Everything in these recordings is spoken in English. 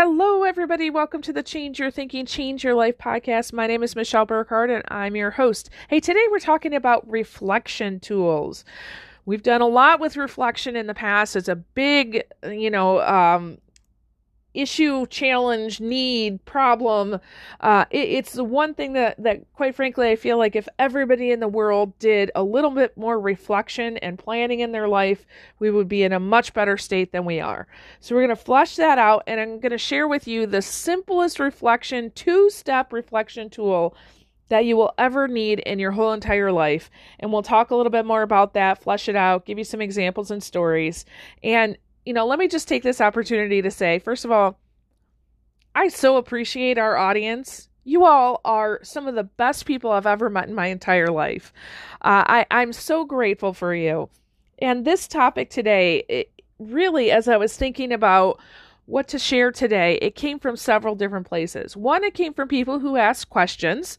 Hello, everybody. Welcome to the Change Your Thinking, Change Your Life podcast. My name is Michelle Burkhardt, and I'm your host. Hey, today we're talking about reflection tools. We've done a lot with reflection in the past. It's a big, you know, um, issue, challenge, need, problem. Uh, it, it's the one thing that, that, quite frankly, I feel like if everybody in the world did a little bit more reflection and planning in their life, we would be in a much better state than we are. So, we're going to flush that out, and I'm going to share with you the simplest reflection, two step reflection tool that you will ever need in your whole entire life. And we'll talk a little bit more about that, flesh it out, give you some examples and stories. And you know, let me just take this opportunity to say, first of all, I so appreciate our audience. You all are some of the best people I've ever met in my entire life. Uh, I, I'm so grateful for you. And this topic today, it, really, as I was thinking about what to share today, it came from several different places. One, it came from people who asked questions.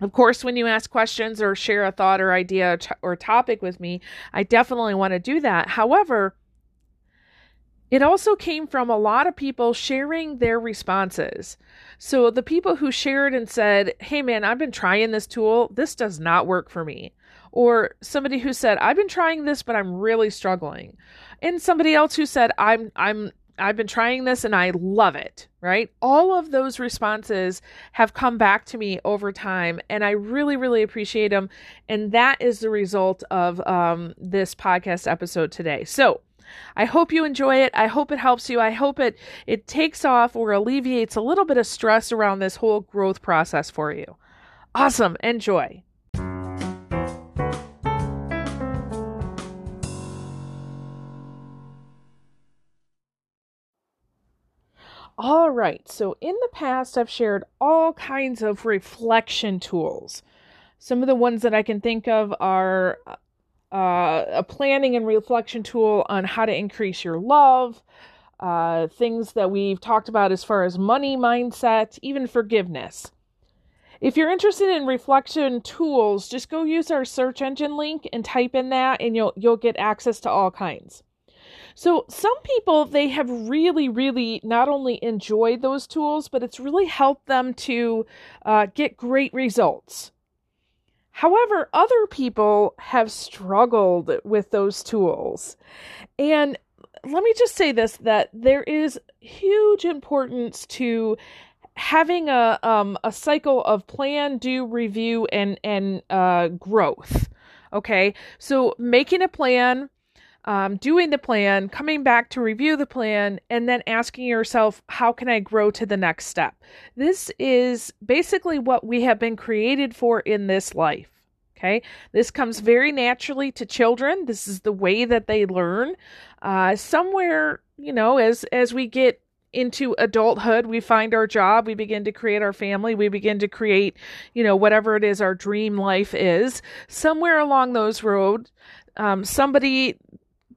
Of course, when you ask questions or share a thought or idea or topic with me, I definitely want to do that. However, it also came from a lot of people sharing their responses. So the people who shared and said, Hey man, I've been trying this tool. This does not work for me. Or somebody who said, I've been trying this, but I'm really struggling. And somebody else who said, I'm, I'm, I've been trying this and I love it, right? All of those responses have come back to me over time and I really, really appreciate them. And that is the result of um, this podcast episode today. So, I hope you enjoy it. I hope it helps you. I hope it it takes off or alleviates a little bit of stress around this whole growth process for you. Awesome. Enjoy. All right, so in the past, I've shared all kinds of reflection tools. Some of the ones that I can think of are uh, uh, a planning and reflection tool on how to increase your love, uh, things that we've talked about as far as money mindset, even forgiveness. If you're interested in reflection tools, just go use our search engine link and type in that and you'll you'll get access to all kinds. So some people they have really really not only enjoyed those tools, but it's really helped them to uh, get great results. However, other people have struggled with those tools. And let me just say this that there is huge importance to having a um, a cycle of plan, do, review, and and uh, growth. Okay, so making a plan, um, doing the plan, coming back to review the plan, and then asking yourself, how can I grow to the next step? This is basically what we have been created for in this life. Okay, this comes very naturally to children. This is the way that they learn. Uh, somewhere, you know, as as we get into adulthood, we find our job, we begin to create our family, we begin to create, you know, whatever it is our dream life is. Somewhere along those roads, um, somebody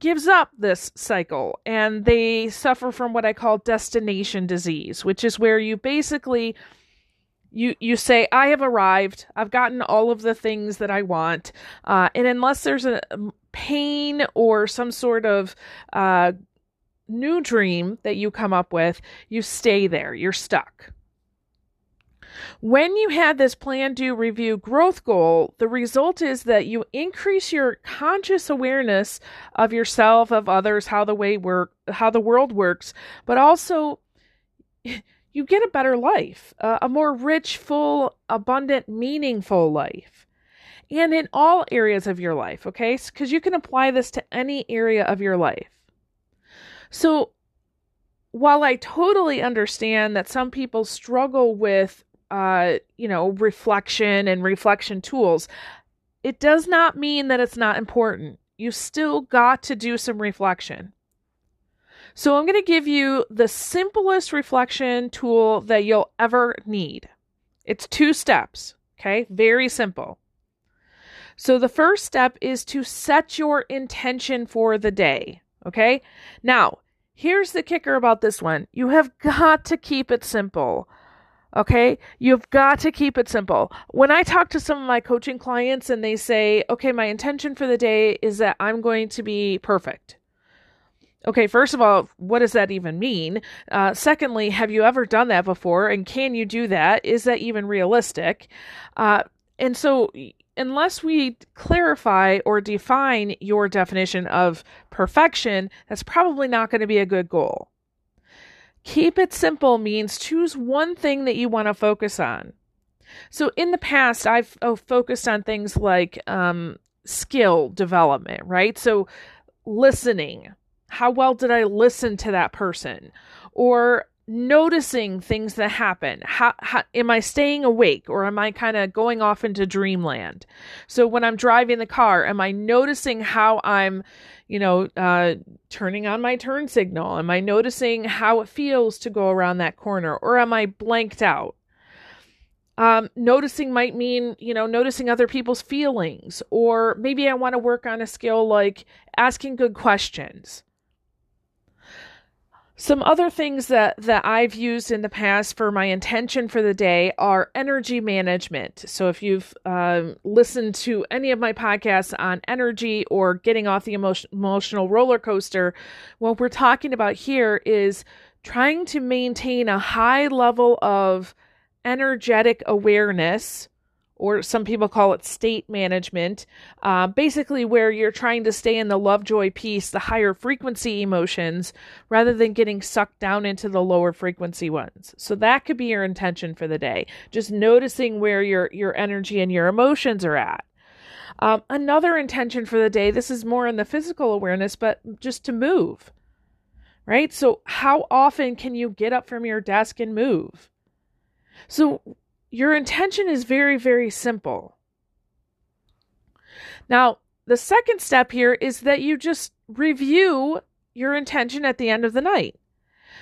gives up this cycle and they suffer from what I call destination disease, which is where you basically you you say i have arrived. I've gotten all of the things that i want. Uh, and unless there's a pain or some sort of uh, new dream that you come up with you stay there. You're stuck when you had this plan do review growth goal the result is that you increase your conscious awareness of yourself of others how the way work how the world works but also you get a better life, a more rich, full, abundant, meaningful life. And in all areas of your life, okay? Because you can apply this to any area of your life. So, while I totally understand that some people struggle with, uh, you know, reflection and reflection tools, it does not mean that it's not important. You still got to do some reflection. So I'm going to give you the simplest reflection tool that you'll ever need. It's two steps, okay? Very simple. So the first step is to set your intention for the day, okay? Now, here's the kicker about this one. You have got to keep it simple. Okay, you've got to keep it simple. When I talk to some of my coaching clients and they say, okay, my intention for the day is that I'm going to be perfect. Okay, first of all, what does that even mean? Uh, secondly, have you ever done that before? And can you do that? Is that even realistic? Uh, and so, unless we clarify or define your definition of perfection, that's probably not going to be a good goal. Keep it simple means choose one thing that you want to focus on. So, in the past, I've oh, focused on things like um, skill development, right? So, listening how well did I listen to that person? Or noticing things that happen. How, how am I staying awake or am I kind of going off into dreamland? So when I'm driving the car, am I noticing how I'm, you know, uh, turning on my turn signal? Am I noticing how it feels to go around that corner or am I blanked out? Um, noticing might mean, you know, noticing other people's feelings, or maybe I want to work on a skill like asking good questions some other things that, that I've used in the past for my intention for the day are energy management. So, if you've um, listened to any of my podcasts on energy or getting off the emotion, emotional roller coaster, what we're talking about here is trying to maintain a high level of energetic awareness or some people call it state management, uh, basically where you're trying to stay in the love, joy, peace, the higher frequency emotions, rather than getting sucked down into the lower frequency ones. So that could be your intention for the day. Just noticing where your your energy and your emotions are at. Um, another intention for the day. This is more in the physical awareness, but just to move. Right. So how often can you get up from your desk and move? So your intention is very, very simple. Now, the second step here is that you just review your intention at the end of the night.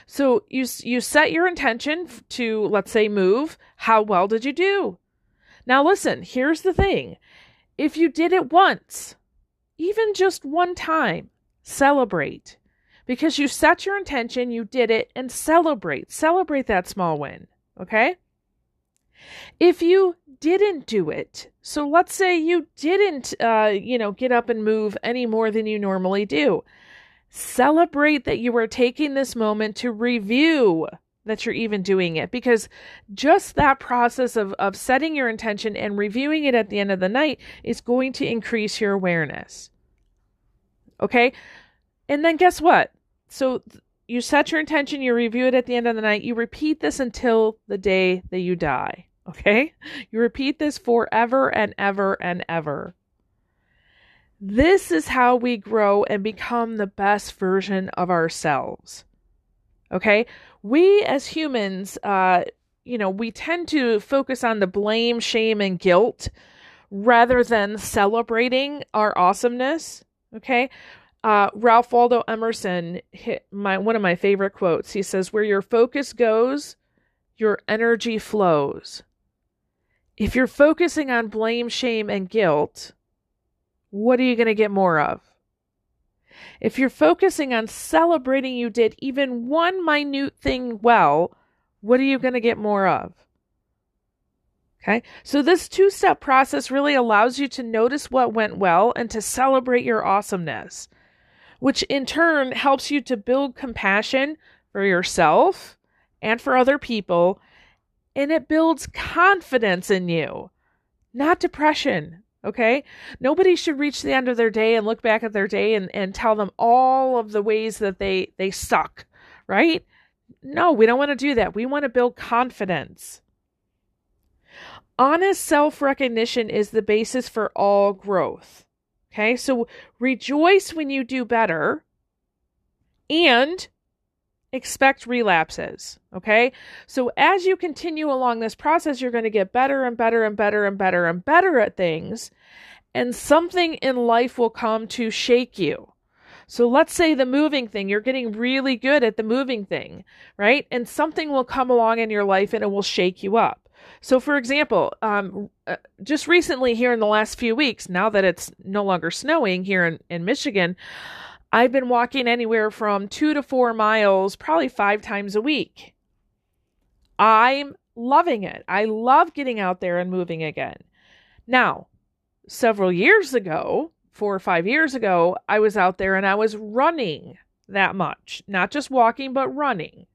So you you set your intention to let's say move, how well did you do? Now listen, here's the thing. If you did it once, even just one time, celebrate. Because you set your intention, you did it and celebrate. Celebrate that small win, okay? If you didn't do it, so let's say you didn't, uh, you know, get up and move any more than you normally do, celebrate that you are taking this moment to review that you're even doing it because just that process of, of setting your intention and reviewing it at the end of the night is going to increase your awareness. Okay. And then guess what? So you set your intention, you review it at the end of the night, you repeat this until the day that you die. Okay? You repeat this forever and ever and ever. This is how we grow and become the best version of ourselves. Okay? We as humans, uh, you know, we tend to focus on the blame, shame, and guilt rather than celebrating our awesomeness. Okay? Uh, Ralph Waldo Emerson hit my one of my favorite quotes. He says, "Where your focus goes, your energy flows." If you're focusing on blame, shame, and guilt, what are you going to get more of? If you're focusing on celebrating you did even one minute thing well, what are you going to get more of? Okay, so this two step process really allows you to notice what went well and to celebrate your awesomeness, which in turn helps you to build compassion for yourself and for other people and it builds confidence in you, not depression. Okay. Nobody should reach the end of their day and look back at their day and, and tell them all of the ways that they, they suck, right? No, we don't want to do that. We want to build confidence. Honest self recognition is the basis for all growth. Okay. So rejoice when you do better and expect relapses. Okay. So as you continue along this process, you're going to get better and better and better and better and better at things. And something in life will come to shake you. So let's say the moving thing, you're getting really good at the moving thing, right? And something will come along in your life and it will shake you up. So, for example, um, uh, just recently here in the last few weeks, now that it's no longer snowing here in, in Michigan, I've been walking anywhere from two to four miles, probably five times a week. I'm loving it. I love getting out there and moving again. Now, several years ago, four or five years ago, I was out there and I was running that much, not just walking, but running.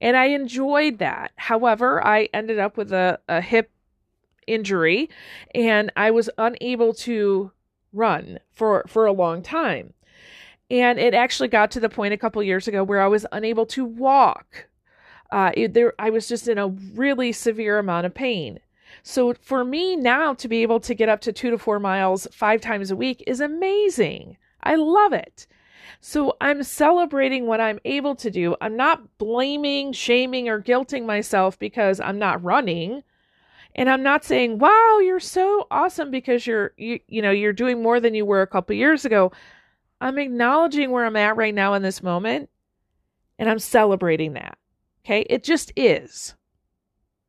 And I enjoyed that. However, I ended up with a, a hip injury and I was unable to run for, for a long time. And it actually got to the point a couple years ago where I was unable to walk. Uh, it, there, I was just in a really severe amount of pain. So for me now to be able to get up to two to four miles five times a week is amazing. I love it. So I'm celebrating what I'm able to do. I'm not blaming, shaming, or guilting myself because I'm not running. And I'm not saying, wow, you're so awesome because you're, you, you know, you're doing more than you were a couple years ago. I'm acknowledging where I'm at right now in this moment and I'm celebrating that. Okay. It just is.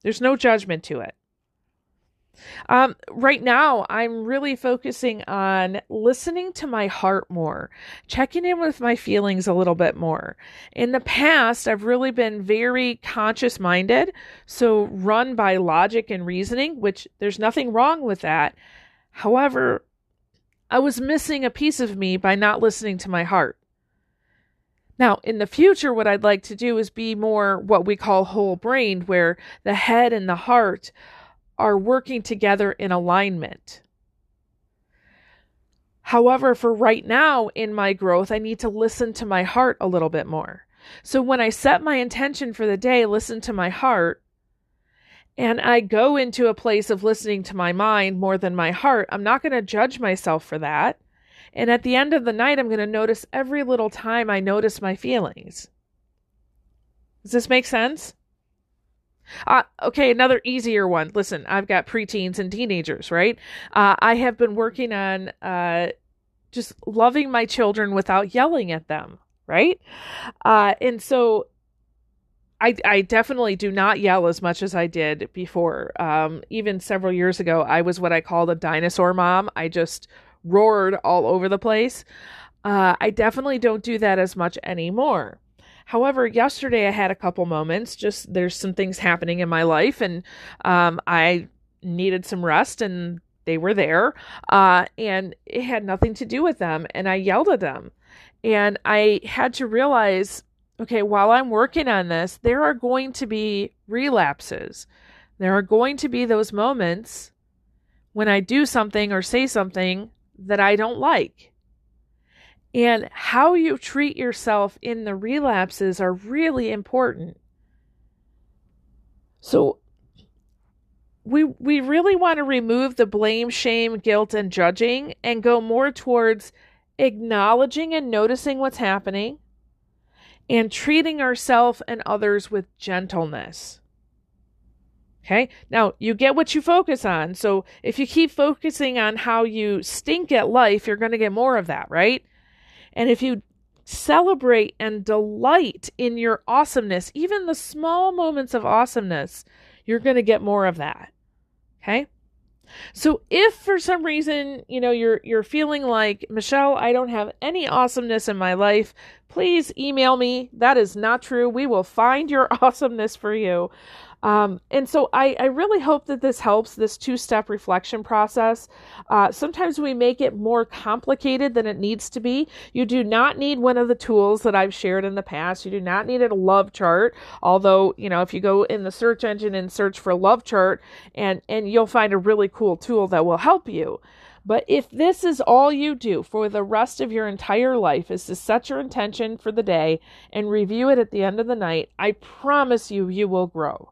There's no judgment to it. Um, right now, I'm really focusing on listening to my heart more, checking in with my feelings a little bit more. In the past, I've really been very conscious minded, so run by logic and reasoning, which there's nothing wrong with that. However, I was missing a piece of me by not listening to my heart. Now, in the future, what I'd like to do is be more what we call whole brained, where the head and the heart are working together in alignment. However, for right now in my growth, I need to listen to my heart a little bit more. So when I set my intention for the day, listen to my heart, and I go into a place of listening to my mind more than my heart, I'm not going to judge myself for that. And at the end of the night, I'm going to notice every little time I notice my feelings. Does this make sense? Uh, okay, another easier one. Listen, I've got preteens and teenagers, right? Uh, I have been working on uh, just loving my children without yelling at them, right? Uh, and so I, I definitely do not yell as much as I did before. Um, even several years ago, I was what I called a dinosaur mom. I just roared all over the place. Uh, I definitely don't do that as much anymore. However, yesterday I had a couple moments. Just there's some things happening in my life, and um, I needed some rest, and they were there, uh, and it had nothing to do with them. And I yelled at them, and I had to realize, okay, while I'm working on this, there are going to be relapses. There are going to be those moments when I do something or say something that I don't like. And how you treat yourself in the relapses are really important. So we we really want to remove the blame, shame, guilt and judging and go more towards acknowledging and noticing what's happening and treating ourselves and others with gentleness. Okay. Now you get what you focus on. So if you keep focusing on how you stink at life, you're going to get more of that, right? And if you celebrate and delight in your awesomeness, even the small moments of awesomeness, you're going to get more of that. Okay? So if for some reason, you know, you're you're feeling like, "Michelle, I don't have any awesomeness in my life," please email me. That is not true. We will find your awesomeness for you. Um, and so I, I, really hope that this helps this two step reflection process. Uh, sometimes we make it more complicated than it needs to be. You do not need one of the tools that I've shared in the past. You do not need a love chart. Although, you know, if you go in the search engine and search for love chart and, and you'll find a really cool tool that will help you. But if this is all you do for the rest of your entire life is to set your intention for the day and review it at the end of the night, I promise you, you will grow.